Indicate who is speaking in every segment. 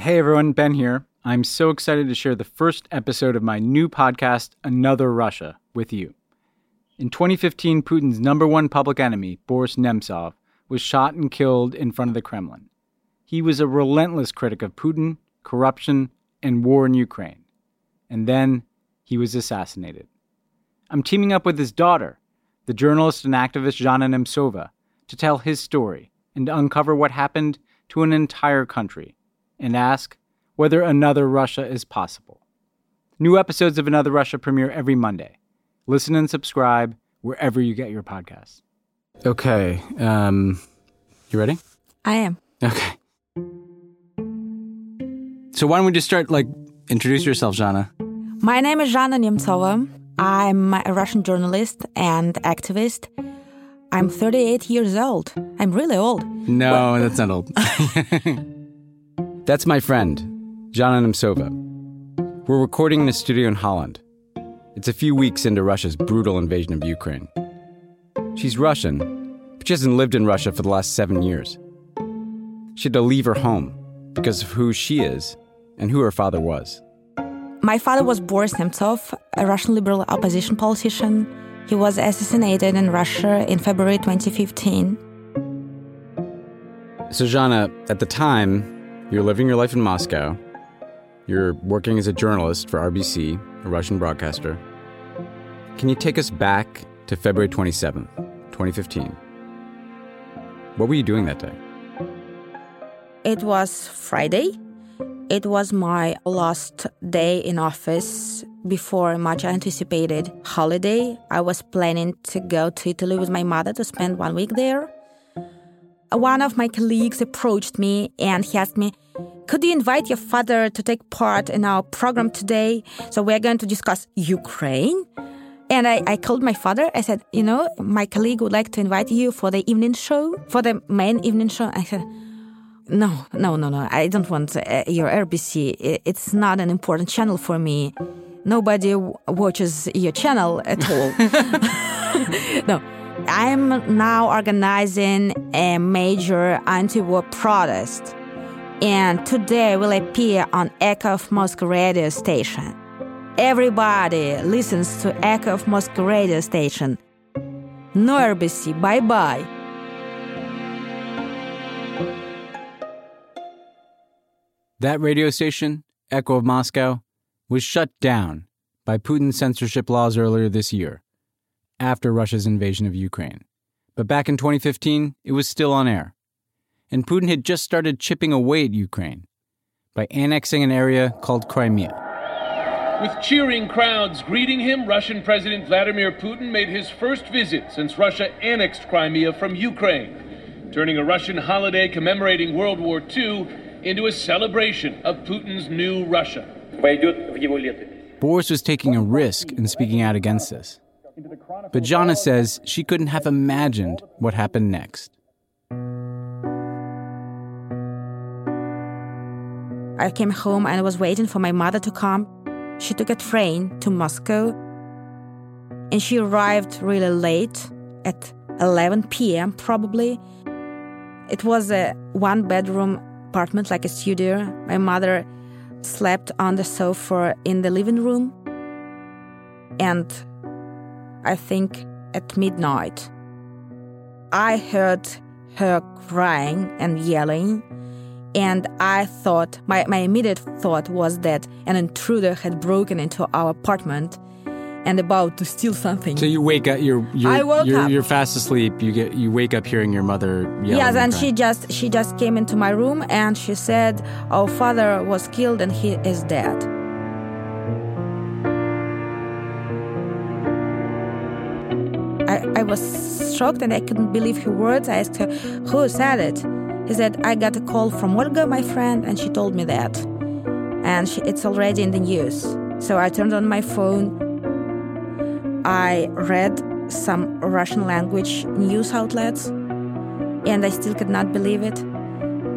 Speaker 1: Hey everyone, Ben here. I'm so excited to share the first episode of my new podcast, Another Russia, with you. In 2015, Putin's number one public enemy, Boris Nemtsov, was shot and killed in front of the Kremlin. He was a relentless critic of Putin, corruption, and war in Ukraine. And then he was assassinated. I'm teaming up with his daughter, the journalist and activist Zhanna Nemtsova, to tell his story and uncover what happened to an entire country and ask whether another Russia is possible. New episodes of Another Russia premiere every Monday. Listen and subscribe wherever you get your podcasts. Okay, um, you ready?
Speaker 2: I am.
Speaker 1: Okay. So why don't we just start, like, introduce yourself, Zhanna?
Speaker 2: My name is Zhanna Nemtsova. I'm a Russian journalist and activist. I'm 38 years old. I'm really old.
Speaker 1: No, that's not old. That's my friend, Zhanna Nemtsova. We're recording in a studio in Holland. It's a few weeks into Russia's brutal invasion of Ukraine. She's Russian, but she hasn't lived in Russia for the last seven years. She had to leave her home because of who she is and who her father was.
Speaker 2: My father was Boris Nemtsov, a Russian liberal opposition politician. He was assassinated in Russia in February 2015.
Speaker 1: So, Zhanna, at the time, you're living your life in Moscow. You're working as a journalist for RBC, a Russian broadcaster. Can you take us back to February 27th, 2015? What were you doing that day?
Speaker 2: It was Friday. It was my last day in office before a much anticipated holiday. I was planning to go to Italy with my mother to spend one week there one of my colleagues approached me and he asked me, Could you invite your father to take part in our program today? So we're going to discuss Ukraine. And I, I called my father. I said, You know, my colleague would like to invite you for the evening show, for the main evening show. I said, No, no, no, no. I don't want uh, your RBC. It's not an important channel for me. Nobody watches your channel at all. no. I'm now organizing a major anti-war protest, and today will appear on Echo of Moscow radio station. Everybody listens to Echo of Moscow radio station. No RBC, bye bye.
Speaker 1: That radio station, Echo of Moscow, was shut down by Putin's censorship laws earlier this year after Russia's invasion of Ukraine. But back in 2015, it was still on air. And Putin had just started chipping away at Ukraine by annexing an area called Crimea.
Speaker 3: With cheering crowds greeting him, Russian President Vladimir Putin made his first visit since Russia annexed Crimea from Ukraine, turning a Russian holiday commemorating World War II into a celebration of Putin's new Russia.
Speaker 1: Boris was taking a risk in speaking out against this. But Jana says she couldn't have imagined what happened next.
Speaker 2: I came home and I was waiting for my mother to come. She took a train to Moscow and she arrived really late at 11 p.m. probably. It was a one bedroom apartment like a studio. My mother slept on the sofa in the living room and I think at midnight. I heard her crying and yelling, and I thought, my, my immediate thought was that an intruder had broken into our apartment and about to steal something.
Speaker 1: So you wake up, you're you're,
Speaker 2: I woke
Speaker 1: you're,
Speaker 2: up.
Speaker 1: you're fast asleep. You get you wake up hearing your mother yelling.
Speaker 2: Yes, and
Speaker 1: crying.
Speaker 2: she just she just came into my room and she said, "Our father was killed and he is dead." I, I was shocked and I couldn't believe her words. I asked her, Who said it? He that I got a call from Olga, my friend, and she told me that. And she, it's already in the news. So I turned on my phone. I read some Russian language news outlets, and I still could not believe it.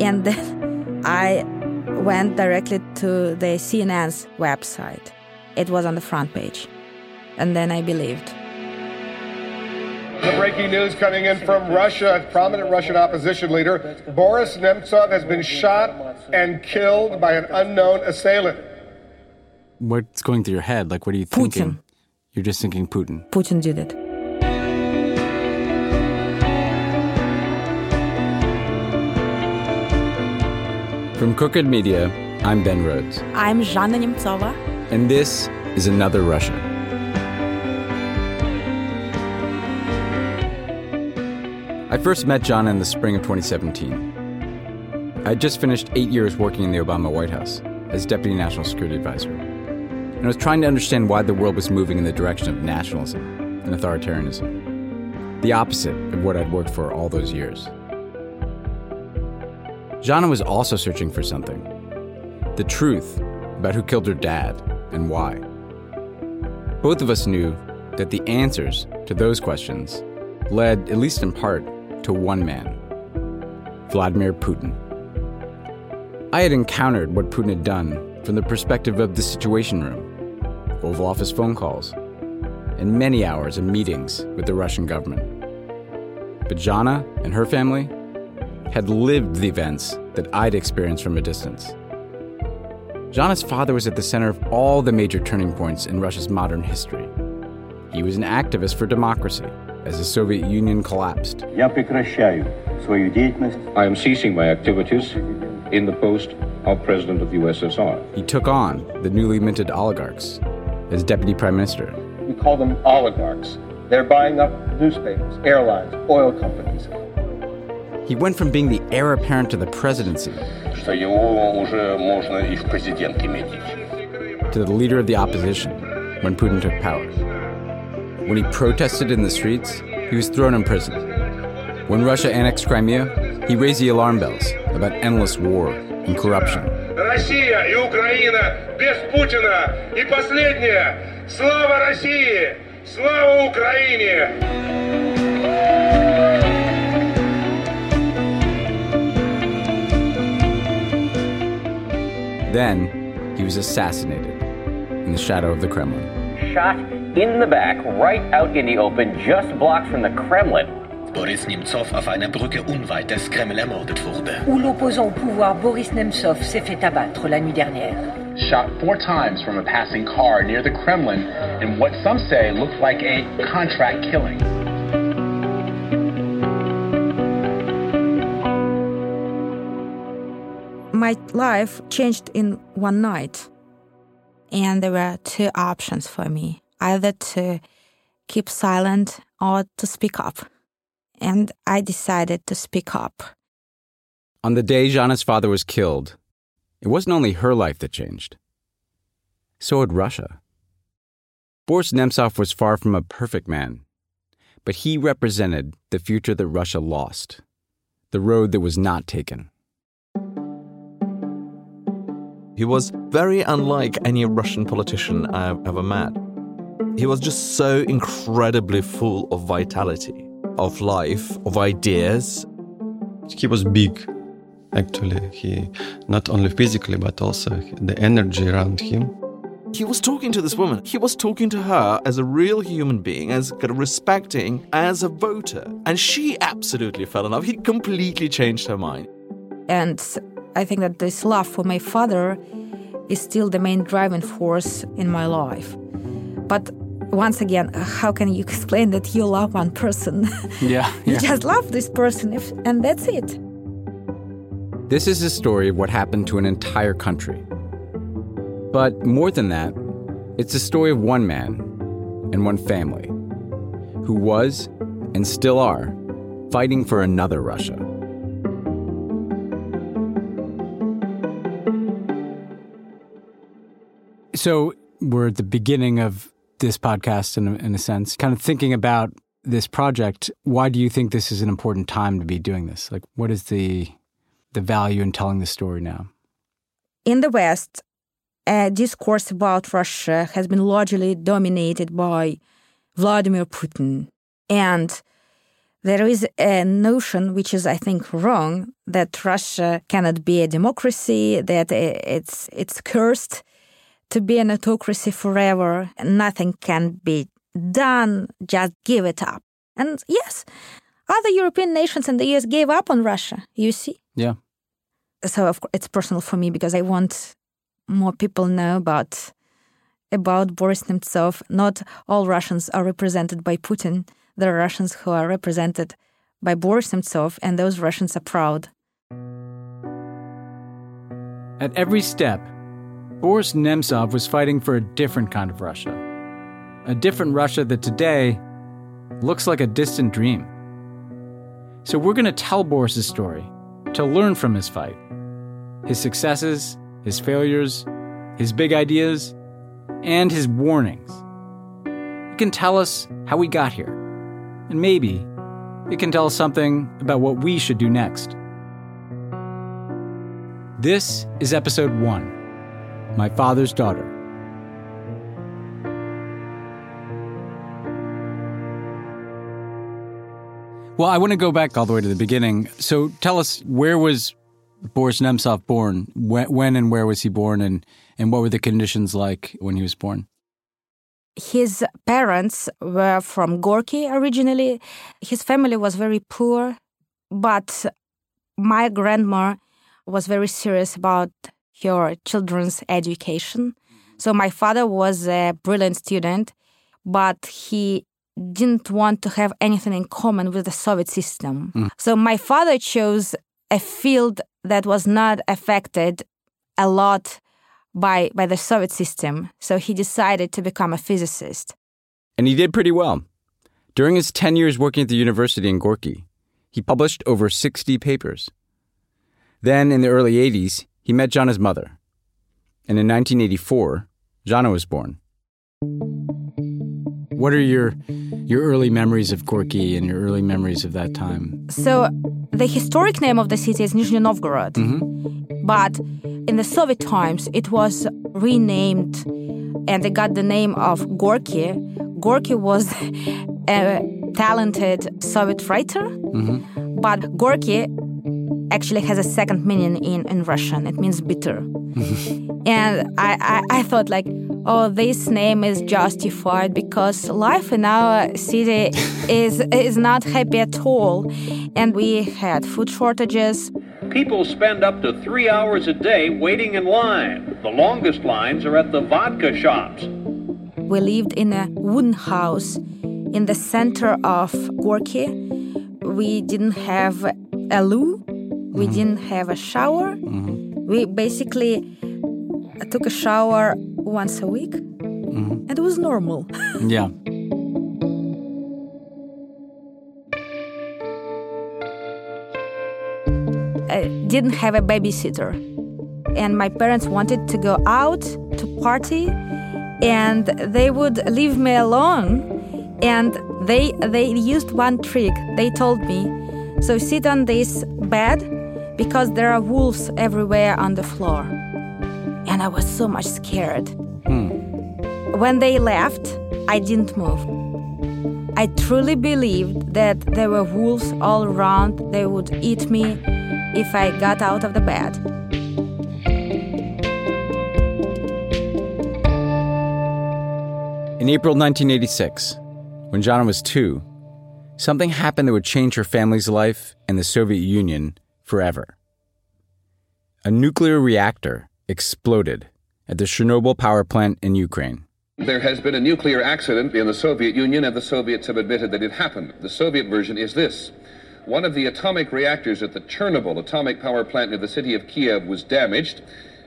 Speaker 2: And then I went directly to the CNN's website. It was on the front page. And then I believed.
Speaker 4: The breaking news coming in from Russia, A prominent Russian opposition leader Boris Nemtsov has been shot and killed by an unknown assailant.
Speaker 1: What's going through your head? Like, what are you thinking?
Speaker 2: Putin.
Speaker 1: thinking? You're just thinking Putin.
Speaker 2: Putin did it.
Speaker 1: From Crooked Media, I'm Ben Rhodes,
Speaker 2: I'm Zhanna Nemtsova.
Speaker 1: and this is Another Russia. I first met Zhanna in the spring of 2017. I had just finished eight years working in the Obama White House as Deputy National Security Advisor, and I was trying to understand why the world was moving in the direction of nationalism and authoritarianism, the opposite of what I'd worked for all those years. Jana was also searching for something the truth about who killed her dad and why. Both of us knew that the answers to those questions led, at least in part, to one man Vladimir Putin. I had encountered what Putin had done from the perspective of the Situation Room, Oval Office phone calls, and many hours of meetings with the Russian government. But Jana and her family had lived the events that I'd experienced from a distance. Jana's father was at the center of all the major turning points in Russia's modern history. He was an activist for democracy as the Soviet Union collapsed.
Speaker 5: I am ceasing my activities in the post of President of the USSR.
Speaker 1: He took on the newly minted oligarchs as Deputy Prime Minister.
Speaker 4: We call them oligarchs. They're buying up newspapers, airlines, oil companies.
Speaker 1: He went from being the heir apparent to the presidency to the leader of the opposition when Putin took power. When he protested in the streets, he was thrown in prison. When Russia annexed Crimea, he raised the alarm bells about endless war and corruption.
Speaker 4: Россия и Украина без Путина. И последнее. Слава России! Слава Украине!
Speaker 1: Then he was assassinated in the shadow of the Kremlin.
Speaker 6: shot in the back, right out in the open, just blocks from the Kremlin.
Speaker 7: Boris Nemtsov auf einer Brücke unweit des Kreml ermordet wurde.
Speaker 8: où l'opposant au pouvoir Boris Nemtsov s'est fait abattre la nuit dernière.
Speaker 9: Shot four times from a passing car near the Kremlin in what some say looked like a contract killing.
Speaker 2: My life changed in one night. And there were two options for me either to keep silent or to speak up. And I decided to speak up.
Speaker 1: On the day Jana's father was killed, it wasn't only her life that changed. So had Russia. Boris Nemtsov was far from a perfect man, but he represented the future that Russia lost, the road that was not taken.
Speaker 10: He was very unlike any Russian politician I've ever met. He was just so incredibly full of vitality, of life, of ideas.
Speaker 11: He was big, actually. He not only physically but also the energy around him.
Speaker 10: He was talking to this woman. He was talking to her as a real human being, as respecting as a voter. And she absolutely fell in love. He completely changed her mind.
Speaker 2: And I think that this love for my father is still the main driving force in my life. But once again, how can you explain that you love one person?
Speaker 1: Yeah,
Speaker 2: you
Speaker 1: yeah.
Speaker 2: just love this person, if, and that's it.
Speaker 1: This is a story of what happened to an entire country. But more than that, it's a story of one man and one family who was and still are fighting for another Russia. So we're at the beginning of this podcast, in a, in a sense, kind of thinking about this project. Why do you think this is an important time to be doing this? Like, what is the the value in telling the story now?
Speaker 2: In the West, a discourse about Russia has been largely dominated by Vladimir Putin. And there is a notion, which is, I think, wrong, that Russia cannot be a democracy, that it's, it's cursed to be an autocracy forever, nothing can be done, just give it up. And yes, other European nations and the US gave up on Russia, you see?
Speaker 1: Yeah.
Speaker 2: So of course, it's personal for me because I want more people know about about Boris Nemtsov. Not all Russians are represented by Putin. There are Russians who are represented by Boris Nemtsov, and those Russians are proud.
Speaker 1: At every step, Boris Nemtsov was fighting for a different kind of Russia. A different Russia that today looks like a distant dream. So we're going to tell Boris's story to learn from his fight, his successes, his failures, his big ideas, and his warnings. He can tell us how we got here, and maybe it can tell us something about what we should do next. This is episode one My Father's Daughter. Well, I want to go back all the way to the beginning. So tell us, where was Boris Nemtsov born? When, when and where was he born, and, and what were the conditions like when he was born?
Speaker 2: His parents were from Gorky originally. His family was very poor, but my grandma was very serious about her children's education. So my father was a brilliant student, but he didn't want to have anything in common with the Soviet system. Mm. So my father chose a field that was not affected a lot by, by the Soviet system. So he decided to become a physicist.
Speaker 1: And he did pretty well. During his 10 years working at the university in Gorky, he published over 60 papers. Then, in the early 80s, he met Jana's mother. And in 1984, Jana was born. What are your your early memories of Gorky and your early memories of that time?
Speaker 2: So, the historic name of the city is Nizhny Novgorod. Mm-hmm. But in the Soviet times, it was renamed and they got the name of Gorky. Gorky was a talented Soviet writer, mm-hmm. but Gorky actually has a second meaning in, in Russian. It means bitter. and I, I, I thought, like, oh, this name is justified because life in our city is is not happy at all, and we had food shortages.
Speaker 12: People spend up to three hours a day waiting in line. The longest lines are at the vodka shops.
Speaker 2: We lived in a wooden house in the center of Gorky. We didn't have a loo. We mm-hmm. didn't have a shower. Mm-hmm. We basically took a shower once a week, mm-hmm. and it was normal.
Speaker 1: yeah.
Speaker 2: I didn't have a babysitter, and my parents wanted to go out to party, and they would leave me alone. And they they used one trick. They told me, "So sit on this bed because there are wolves everywhere on the floor." And I was so much scared. Hmm. When they left, I didn't move. I truly believed that there were wolves all around. They would eat me if I got out of the bed.
Speaker 1: In April 1986, when Jana was two, something happened that would change her family's life and the Soviet Union forever. A nuclear reactor exploded at the Chernobyl power plant in Ukraine.
Speaker 13: There has been a nuclear accident in the Soviet Union, and the Soviets have admitted that it happened. The Soviet version is this one of the atomic reactors at the Chernobyl atomic power plant near the city of Kiev was damaged,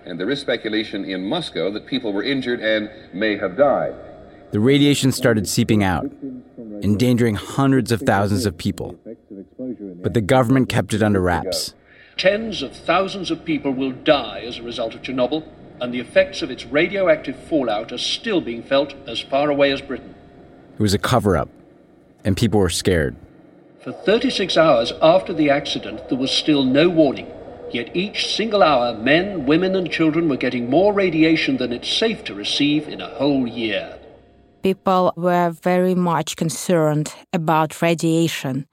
Speaker 13: and there is speculation in Moscow that people were injured and may have died.
Speaker 1: The radiation started seeping out, endangering hundreds of thousands of people. But the government kept it under wraps.
Speaker 3: Tens of thousands of people will die as a result of Chernobyl, and the effects of its radioactive fallout are still being felt as far away as Britain.
Speaker 1: It was a cover up, and people were scared.
Speaker 3: For 36 hours after the accident, there was still no warning.
Speaker 14: Yet each single hour, men, women, and children were getting more radiation than it's safe to receive in a whole year.
Speaker 2: People were very much concerned about radiation.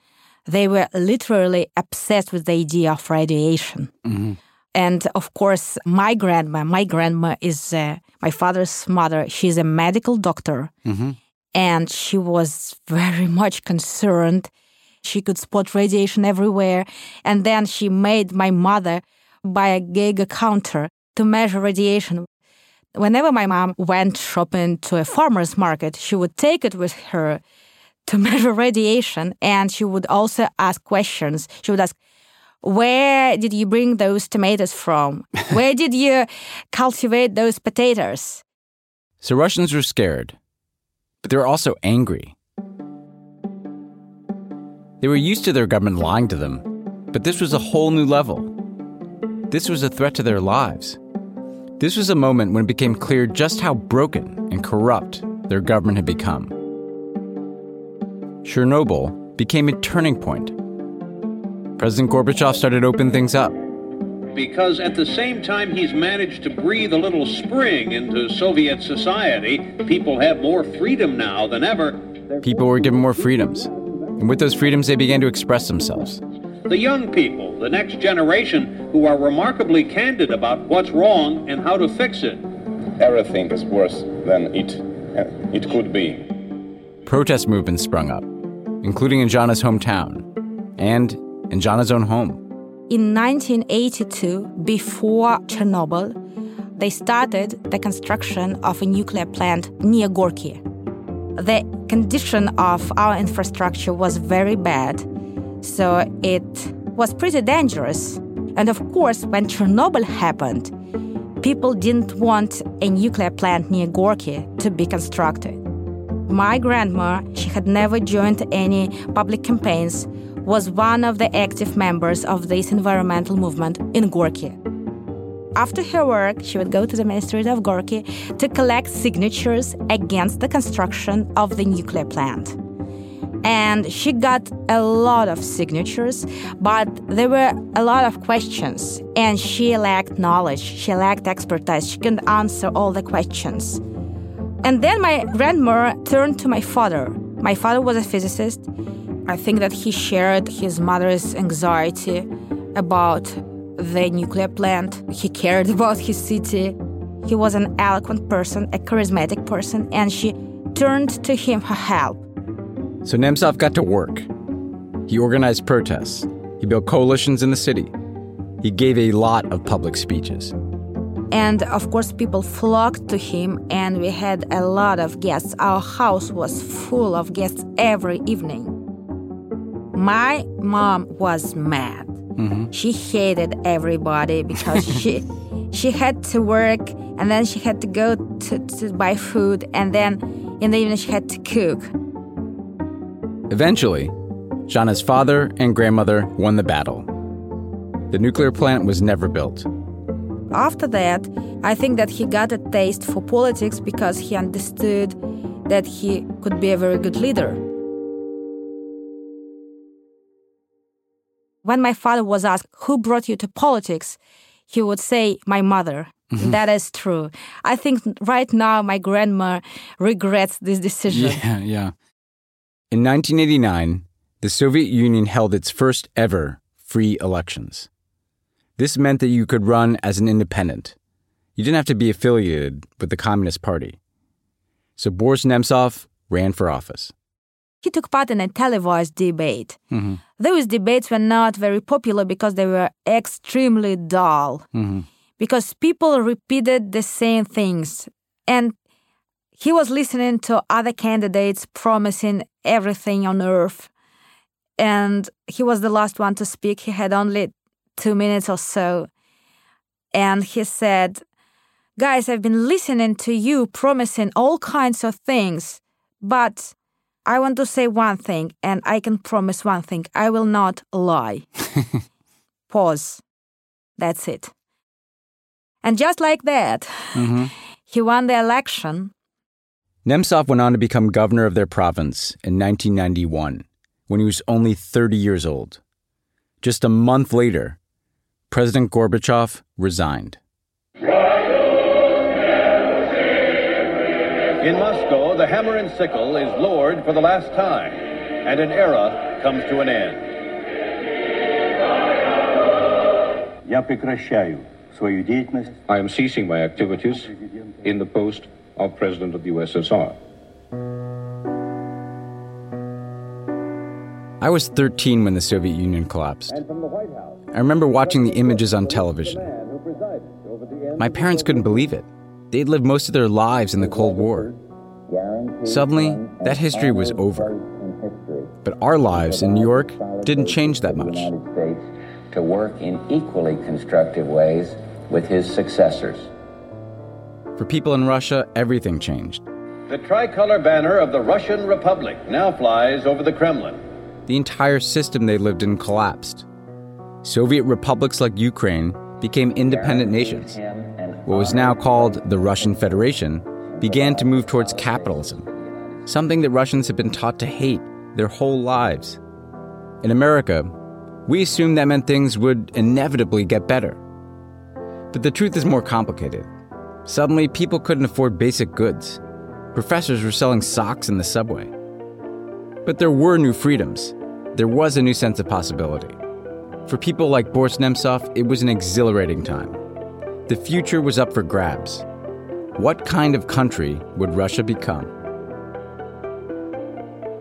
Speaker 2: They were literally obsessed with the idea of radiation.
Speaker 1: Mm-hmm.
Speaker 2: And of course, my grandma, my grandma is uh, my father's mother. She's a medical doctor.
Speaker 1: Mm-hmm.
Speaker 2: And she was very much concerned. She could spot radiation everywhere. And then she made my mother buy a Geiger counter to measure radiation. Whenever my mom went shopping to a farmer's market, she would take it with her to measure radiation. And she would also ask questions. She would ask, where did you bring those tomatoes from? Where did you cultivate those potatoes?
Speaker 1: So Russians were scared, but they were also angry. They were used to their government lying to them, but this was a whole new level. This was a threat to their lives. This was a moment when it became clear just how broken and corrupt their government had become. Chernobyl became a turning point President Gorbachev started to open things up.
Speaker 12: Because at the same time he's managed to breathe a little spring into Soviet society, people have more freedom now than ever.
Speaker 1: People were given more freedoms. And with those freedoms, they began to express themselves.
Speaker 12: The young people, the next generation, who are remarkably candid about what's wrong and how to fix it.
Speaker 15: Everything is worse than it, uh, it could be.
Speaker 1: Protest movements sprung up, including in Jana's hometown and in Jana's own home.
Speaker 2: In 1982, before Chernobyl, they started the construction of a nuclear plant near Gorky. The condition of our infrastructure was very bad, so it was pretty dangerous. And of course, when Chernobyl happened, people didn't want a nuclear plant near Gorky to be constructed. My grandma, she had never joined any public campaigns was one of the active members of this environmental movement in Gorky. After her work, she would go to the Ministry of Gorky to collect signatures against the construction of the nuclear plant. And she got a lot of signatures, but there were a lot of questions, and she lacked knowledge, she lacked expertise, she couldn't answer all the questions. And then my grandmother turned to my father. My father was a physicist, I think that he shared his mother's anxiety about the nuclear plant. He cared about his city. He was an eloquent person, a charismatic person, and she turned to him for help.
Speaker 1: So Nemtsov got to work. He organized protests. He built coalitions in the city. He gave a lot of public speeches.
Speaker 2: And of course, people flocked to him, and we had a lot of guests. Our house was full of guests every evening. My mom was mad.
Speaker 1: Mm-hmm.
Speaker 2: She hated everybody because she she had to work and then she had to go to, to buy food and then in the evening she had to cook.
Speaker 1: Eventually, Jana's father and grandmother won the battle. The nuclear plant was never built.
Speaker 2: After that, I think that he got a taste for politics because he understood that he could be a very good leader. When my father was asked, Who brought you to politics? he would say, My mother.
Speaker 1: Mm-hmm.
Speaker 2: That is true. I think right now my grandma regrets this decision.
Speaker 1: Yeah, yeah. In 1989, the Soviet Union held its first ever free elections. This meant that you could run as an independent. You didn't have to be affiliated with the Communist Party. So Boris Nemtsov ran for office
Speaker 2: he took part in a televised debate.
Speaker 1: Mm-hmm.
Speaker 2: Those debates were not very popular because they were extremely dull,
Speaker 1: mm-hmm.
Speaker 2: because people repeated the same things. And he was listening to other candidates promising everything on earth. And he was the last one to speak. He had only two minutes or so. And he said, Guys, I've been listening to you promising all kinds of things, but I want to say one thing, and I can promise one thing I will not lie. Pause. That's it. And just like that,
Speaker 1: mm-hmm.
Speaker 2: he won the election.
Speaker 1: Nemtsov went on to become governor of their province in 1991 when he was only 30 years old. Just a month later, President Gorbachev resigned.
Speaker 12: In Moscow, the hammer and sickle is lowered for the last time, and an era comes to an end.
Speaker 5: I am ceasing my activities in the post of President of the USSR.
Speaker 1: I was 13 when the Soviet Union collapsed. I remember watching the images on television. My parents couldn't believe it. They'd lived most of their lives in the Cold War. Suddenly, that history was over. But our lives in New York didn't change that much.
Speaker 6: To work in equally constructive ways with his successors.
Speaker 1: For people in Russia, everything changed.
Speaker 12: The tricolor banner of the Russian Republic now flies over the Kremlin.
Speaker 1: The entire system they lived in collapsed. Soviet republics like Ukraine became independent nations. What was now called the Russian Federation began to move towards capitalism, something that Russians had been taught to hate their whole lives. In America, we assumed that meant things would inevitably get better. But the truth is more complicated. Suddenly, people couldn't afford basic goods. Professors were selling socks in the subway. But there were new freedoms. There was a new sense of possibility. For people like Boris Nemtsov, it was an exhilarating time. The future was up for grabs. What kind of country would Russia become?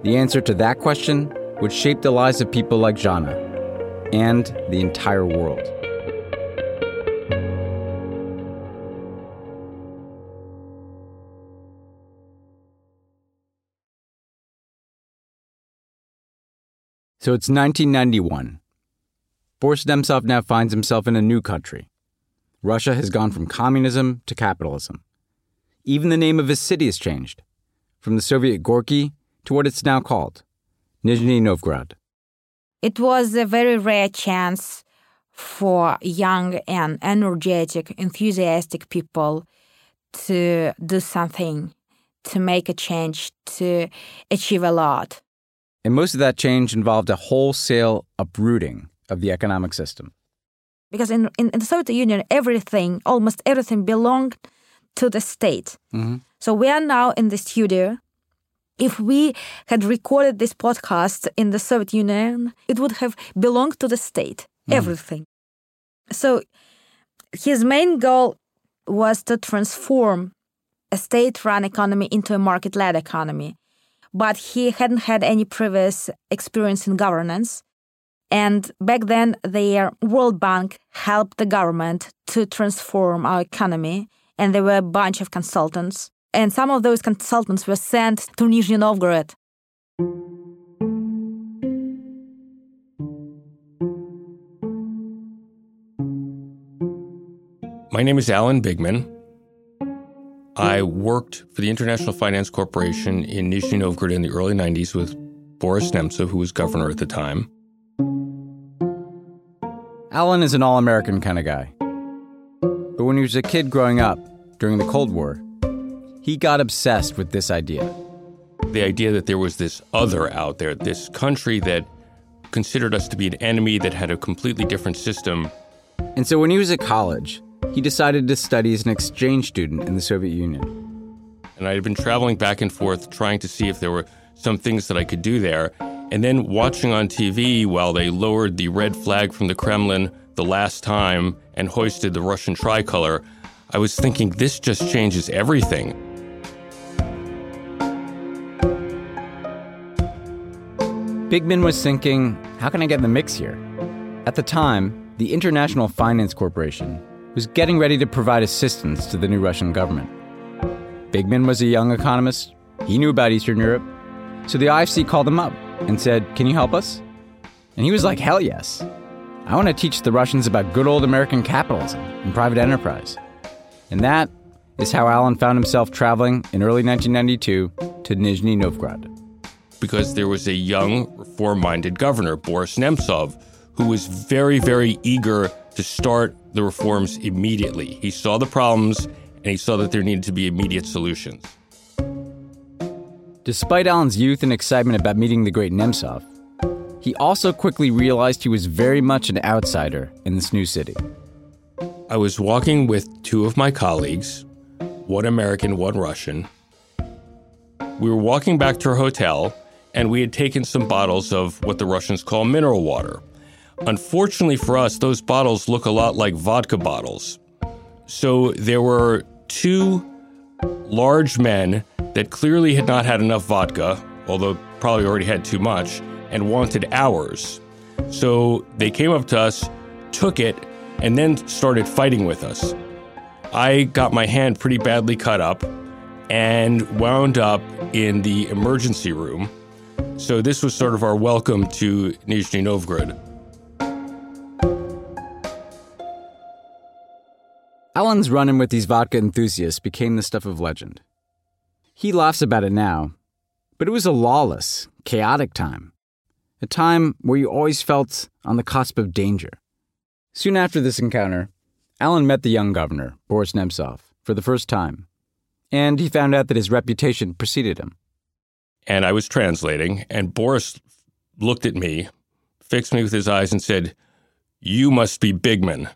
Speaker 1: The answer to that question would shape the lives of people like Zhanna and the entire world. So it's 1991. Boris Nemtsov now finds himself in a new country. Russia has gone from communism to capitalism. Even the name of his city has changed, from the Soviet Gorky to what it's now called, Nizhny Novgorod.
Speaker 2: It was a very rare chance for young and energetic, enthusiastic people to do something, to make a change, to achieve a lot.
Speaker 1: And most of that change involved a wholesale uprooting of the economic system.
Speaker 2: Because in, in, in the Soviet Union, everything, almost everything belonged to the state.
Speaker 1: Mm-hmm.
Speaker 2: So we are now in the studio. If we had recorded this podcast in the Soviet Union, it would have belonged to the state,
Speaker 1: Mm.
Speaker 2: everything. So his main goal was to transform a state run economy into a market led economy. But he hadn't had any previous experience in governance. And back then, the World Bank helped the government to transform our economy. And there were a bunch of consultants. And some of those consultants were sent to Nizhny Novgorod.
Speaker 16: My name is Alan Bigman. I worked for the International Finance Corporation in Nizhny Novgorod in the early 90s with Boris Nemtsov, who was governor at the time.
Speaker 1: Alan is an all American kind of guy. But when he was a kid growing up, during the Cold War, he got obsessed with this idea.
Speaker 16: The idea that there was this other out there, this country that considered us to be an enemy that had a completely different system.
Speaker 1: And so when he was at college, he decided to study as an exchange student in the Soviet Union.
Speaker 16: And I had been traveling back and forth trying to see if there were some things that I could do there. And then watching on TV while they lowered the red flag from the Kremlin the last time and hoisted the Russian tricolor, I was thinking this just changes everything.
Speaker 1: Bigman was thinking, how can I get in the mix here? At the time, the International Finance Corporation was getting ready to provide assistance to the new Russian government. Bigman was a young economist. He knew about Eastern Europe. So the IFC called him up and said, Can you help us? And he was like, Hell yes. I want to teach the Russians about good old American capitalism and private enterprise. And that is how Alan found himself traveling in early 1992 to Nizhny Novgorod.
Speaker 16: Because there was a young, reform minded governor, Boris Nemtsov, who was very, very eager to start the reforms immediately. He saw the problems and he saw that there needed to be immediate solutions.
Speaker 1: Despite Alan's youth and excitement about meeting the great Nemtsov, he also quickly realized he was very much an outsider in this new city.
Speaker 16: I was walking with two of my colleagues, one American, one Russian. We were walking back to our hotel, and we had taken some bottles of what the Russians call mineral water. Unfortunately for us, those bottles look a lot like vodka bottles. So there were two large men that clearly had not had enough vodka, although probably already had too much, and wanted ours. So they came up to us, took it, and then started fighting with us. I got my hand pretty badly cut up and wound up in the emergency room. So this was sort of our welcome to Nizhny Novgorod.
Speaker 1: Alan's run in with these vodka enthusiasts became the stuff of legend. He laughs about it now, but it was a lawless, chaotic time. A time where you always felt on the cusp of danger. Soon after this encounter, Alan met the young governor, Boris Nemtsov, for the first time, and he found out that his reputation preceded him.
Speaker 16: And I was translating, and Boris looked at me, fixed me with his eyes, and said, You must be Bigman.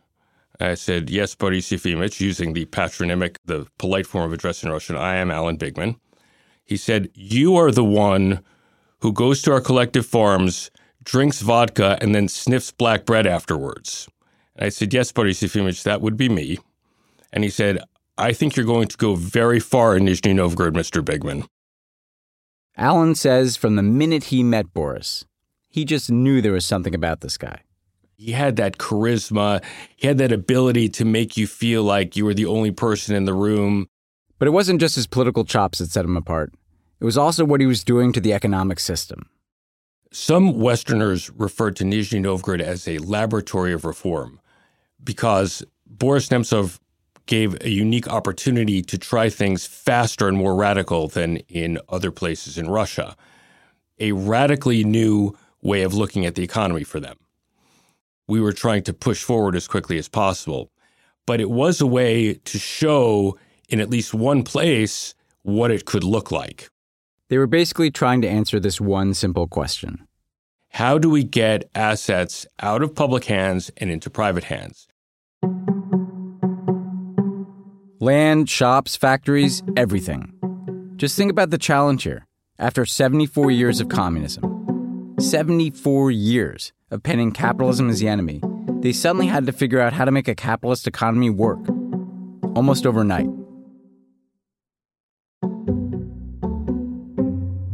Speaker 16: I said, Yes, Boris Yefimovich, using the patronymic, the polite form of address in Russian. I am Alan Bigman. He said, You are the one who goes to our collective farms, drinks vodka, and then sniffs black bread afterwards. And I said, Yes, Boris Yefimovich, that would be me. And he said, I think you're going to go very far in Nizhny Novgorod, Mr. Bigman.
Speaker 1: Alan says from the minute he met Boris, he just knew there was something about this guy.
Speaker 16: He had that charisma, he had that ability to make you feel like you were the only person in the room.
Speaker 1: But it wasn't just his political chops that set him apart, it was also what he was doing to the economic system.
Speaker 16: Some Westerners referred to Nizhny Novgorod as a laboratory of reform because Boris Nemtsov gave a unique opportunity to try things faster and more radical than in other places in Russia. A radically new way of looking at the economy for them. We were trying to push forward as quickly as possible, but it was a way to show in at least one place what it could look like.
Speaker 1: They were basically trying to answer this one simple question
Speaker 16: How do we get assets out of public hands and into private hands?
Speaker 1: Land, shops, factories, everything. Just think about the challenge here. After 74 years of communism, 74 years of penning capitalism as the enemy, they suddenly had to figure out how to make a capitalist economy work. Almost overnight.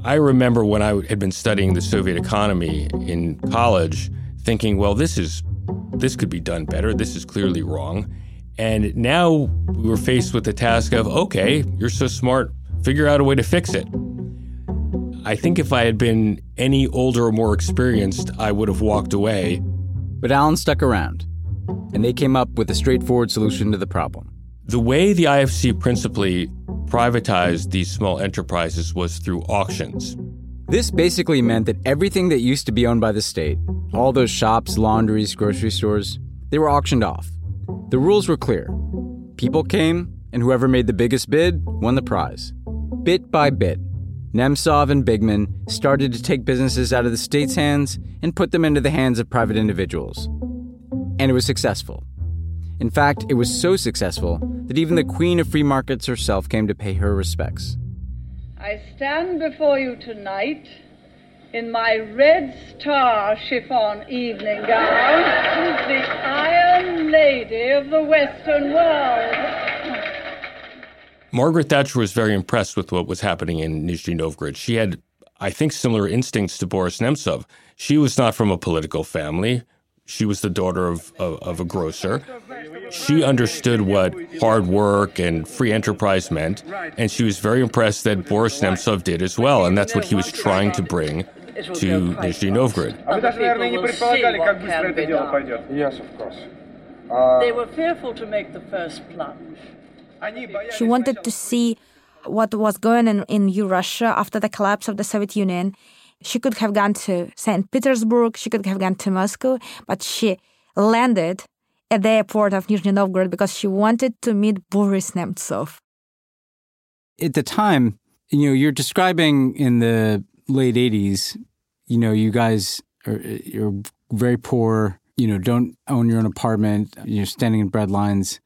Speaker 16: I remember when I had been studying the Soviet economy in college, thinking, well, this is this could be done better. This is clearly wrong. And now we were faced with the task of, okay, you're so smart, figure out a way to fix it. I think if I had been any older or more experienced, I would have walked away.
Speaker 1: But Alan stuck around, and they came up with a straightforward solution to the problem.
Speaker 16: The way the IFC principally privatized these small enterprises was through auctions.
Speaker 1: This basically meant that everything that used to be owned by the state, all those shops, laundries, grocery stores, they were auctioned off. The rules were clear. People came, and whoever made the biggest bid won the prize. Bit by bit, Nemtsov and Bigman started to take businesses out of the state's hands and put them into the hands of private individuals. And it was successful. In fact, it was so successful that even the queen of free markets herself came to pay her respects.
Speaker 17: I stand before you tonight in my red star chiffon evening gown, the Iron Lady of the Western world.
Speaker 16: Margaret Thatcher was very impressed with what was happening in Nizhny Novgorod. She had, I think, similar instincts to Boris Nemtsov. She was not from a political family. She was the daughter of, of, of, a grocer. She understood what hard work and free enterprise meant, and she was very impressed that Boris Nemtsov did as well, and that's what he was trying to bring to Nizhny Novgorod.
Speaker 17: Yes, of course. They were fearful to make the first plunge.
Speaker 2: She wanted to see what was going on in Eurasia after the collapse of the Soviet Union she could have gone to St. Petersburg, she could have gone to Moscow, but she landed at the airport of Nizhny Novgorod because she wanted to meet Boris Nemtsov.
Speaker 1: At the time, you know, you're describing in the late 80s, you know, you guys or you're very poor, you know, don't own your own apartment, you're standing in bread lines.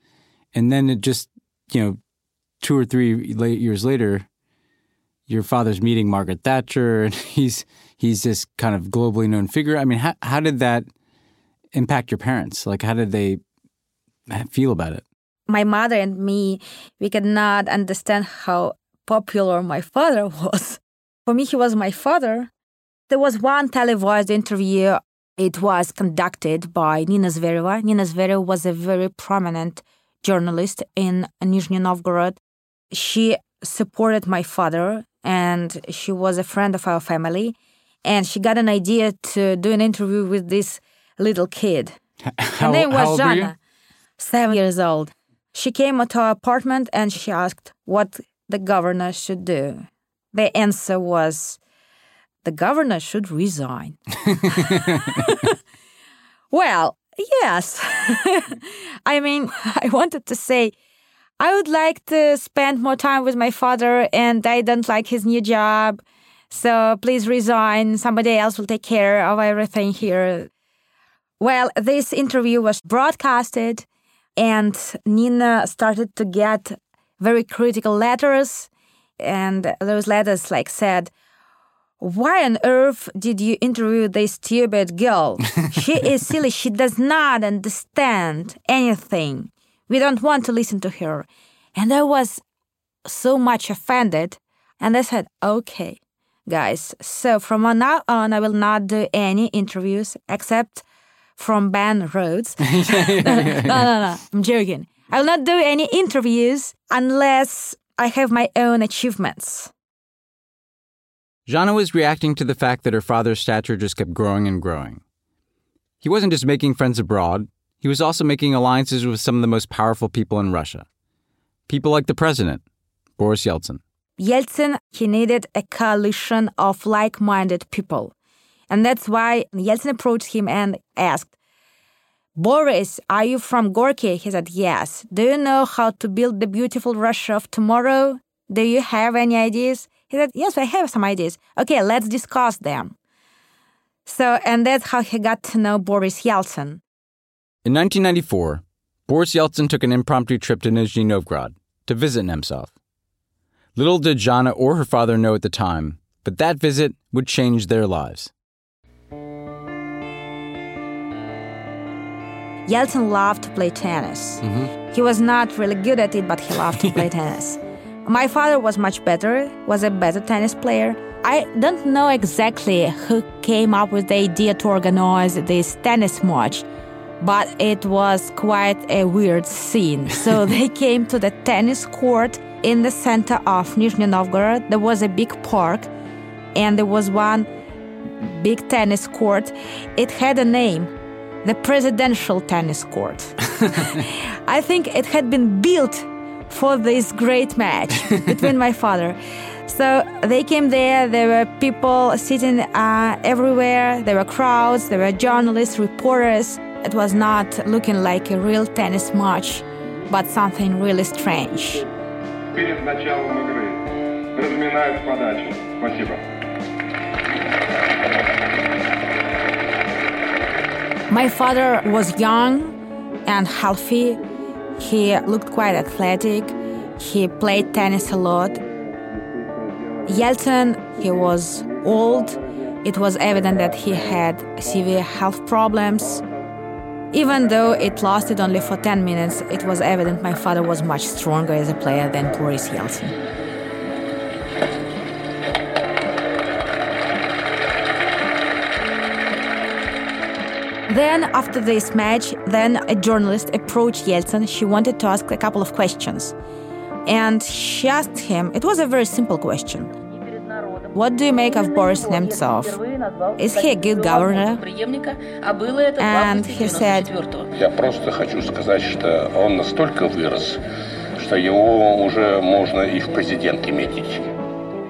Speaker 1: And then it just, you know, two or three late years later, your father's meeting Margaret Thatcher and he's he's this kind of globally known figure. I mean, how how did that impact your parents? Like how did they feel about it?
Speaker 2: My mother and me, we could not understand how popular my father was. For me, he was my father. There was one televised interview. It was conducted by Nina Zvereva. Nina Zvereva was a very prominent journalist in Nizhny Novgorod. She supported my father and she was a friend of our family. And she got an idea to do an interview with this little kid.
Speaker 1: How,
Speaker 2: Her name was? Zhanna, seven years old. She came to our apartment and she asked what the governor should do. The answer was the governor should resign. well, yes. I mean, I wanted to say I would like to spend more time with my father and I don't like his new job. So please resign. Somebody else will take care of everything here. Well, this interview was broadcasted and Nina started to get very critical letters. And those letters like said, why on earth did you interview this stupid girl? she is silly. She does not understand anything. We don't want to listen to her. And I was so much offended. And I said, okay, guys. So from now on, I will not do any interviews except from Ben Rhodes. no, no, no. I'm joking. I will not do any interviews unless I have my own achievements.
Speaker 1: Zhanna was reacting to the fact that her father's stature just kept growing and growing. He wasn't just making friends abroad, he was also making alliances with some of the most powerful people in Russia. People like the president, Boris Yeltsin.
Speaker 2: Yeltsin, he needed a coalition of like minded people. And that's why Yeltsin approached him and asked, Boris, are you from Gorky? He said, Yes. Do you know how to build the beautiful Russia of tomorrow? Do you have any ideas? He said, Yes, I have some ideas. Okay, let's discuss them. So, and that's how he got to know Boris Yeltsin.
Speaker 1: In 1994, Boris Yeltsin took an impromptu trip to Nizhny Novgorod to visit Nemtsov. Little did Zhanna or her father know at the time, but that visit would change their lives.
Speaker 2: Yeltsin loved to play tennis.
Speaker 1: Mm-hmm.
Speaker 2: He was not really good at it, but he loved to play tennis. My father was much better, was a better tennis player. I don't know exactly who came up with the idea to organize this tennis match, but it was quite a weird scene. So they came to the tennis court in the center of Nizhny Novgorod. There was a big park, and there was one big tennis court. It had a name, the Presidential Tennis Court. I think it had been built for this great match between my father. So they came there, there were people sitting uh, everywhere, there were crowds, there were journalists, reporters. It was not looking like a real tennis match, but something really strange.
Speaker 18: Перед началом игры разминают подачу. Спасибо.
Speaker 2: My father was young and healthy. he looked quite athletic. He played tennis a lot. Yeltsin, he was old. It was evident that he had severe health problems. Even though it lasted only for 10 minutes, it was evident my father was much stronger as a player than Boris Yeltsin. Then, after this match, then a journalist approached Yeltsin. She wanted to ask a couple of questions. And she asked him, it was a very simple question. What do you make of Boris Nemtsov? Is he a good governor? And he said,
Speaker 15: Я просто хочу сказать, что он настолько вырос, что его уже можно и в президенты метить.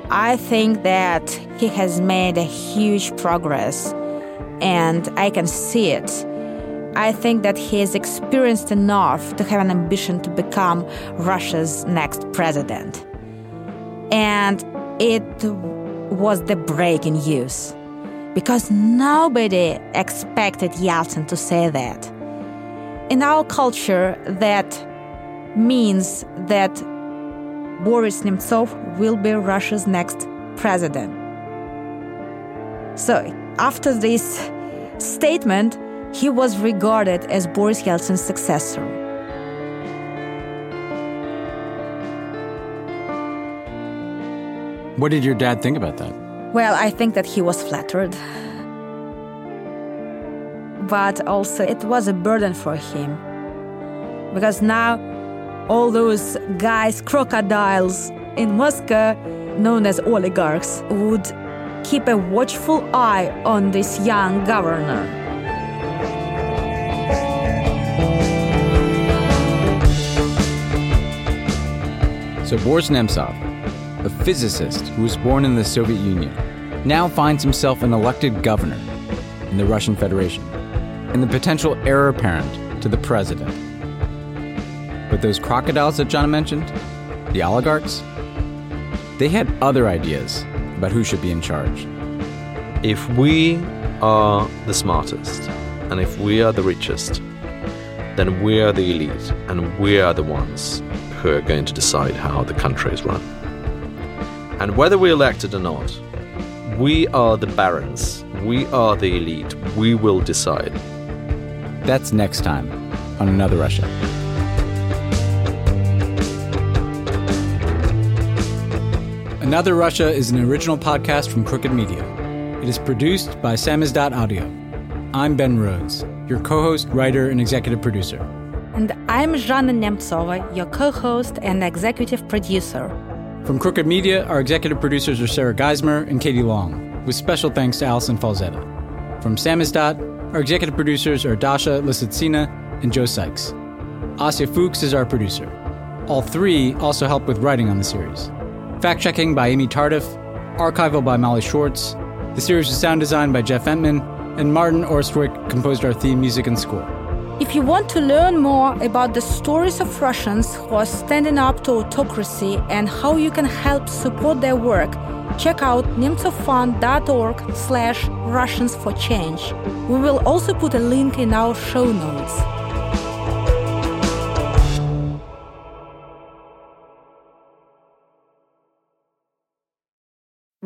Speaker 2: I think that he has made a huge progress, and I can see it. I think that he is experienced enough to have an ambition to become Russia's next president. And it was the breaking news. because nobody expected Yeltsin to say that. In our culture, that means that Boris Nemtsov will be Russia's next president. So, after this statement, he was regarded as Boris Yeltsin's successor.
Speaker 1: What did your dad think about that?
Speaker 2: Well, I think that he was flattered. But also, it was a burden for him. Because now, all those guys, crocodiles in Moscow, known as oligarchs, would keep a watchful eye on this young governor.
Speaker 1: So, Boris Nemtsov, a physicist who was born in the Soviet Union, now finds himself an elected governor in the Russian Federation and the potential heir apparent to the president. But those crocodiles that Zhanna mentioned, the oligarchs, they had other ideas about who should be in charge.
Speaker 10: If we are the smartest and if we are the richest, then we are the elite and we are the ones who are going to decide how the country is run. And whether we're elected or not, we are the barons, we are the elite, we will decide.
Speaker 1: That's next time on Another Russia. Another Russia is an original podcast from Crooked Media. It is produced by Samizdat Audio. I'm Ben Rhodes, your co host, writer, and executive producer.
Speaker 2: And I'm Zhanna Nemtsova, your co host and executive producer.
Speaker 1: From Crooked Media, our executive producers are Sarah Geismer and Katie Long, with special thanks to Allison Falzetta. From Samizdat, our executive producers are Dasha Lisitsina and Joe Sykes. Asya Fuchs is our producer. All three also help with writing on the series. Fact checking by Amy Tardif, archival by Molly Schwartz. The series was sound designed by Jeff Entman, and Martin Orstwick composed our theme music and score.
Speaker 2: If you want to learn more about the stories of Russians who are standing up to autocracy and how you can help support their work, check out nemtsovfund.org slash Russians for Change. We will also put a link in our show notes.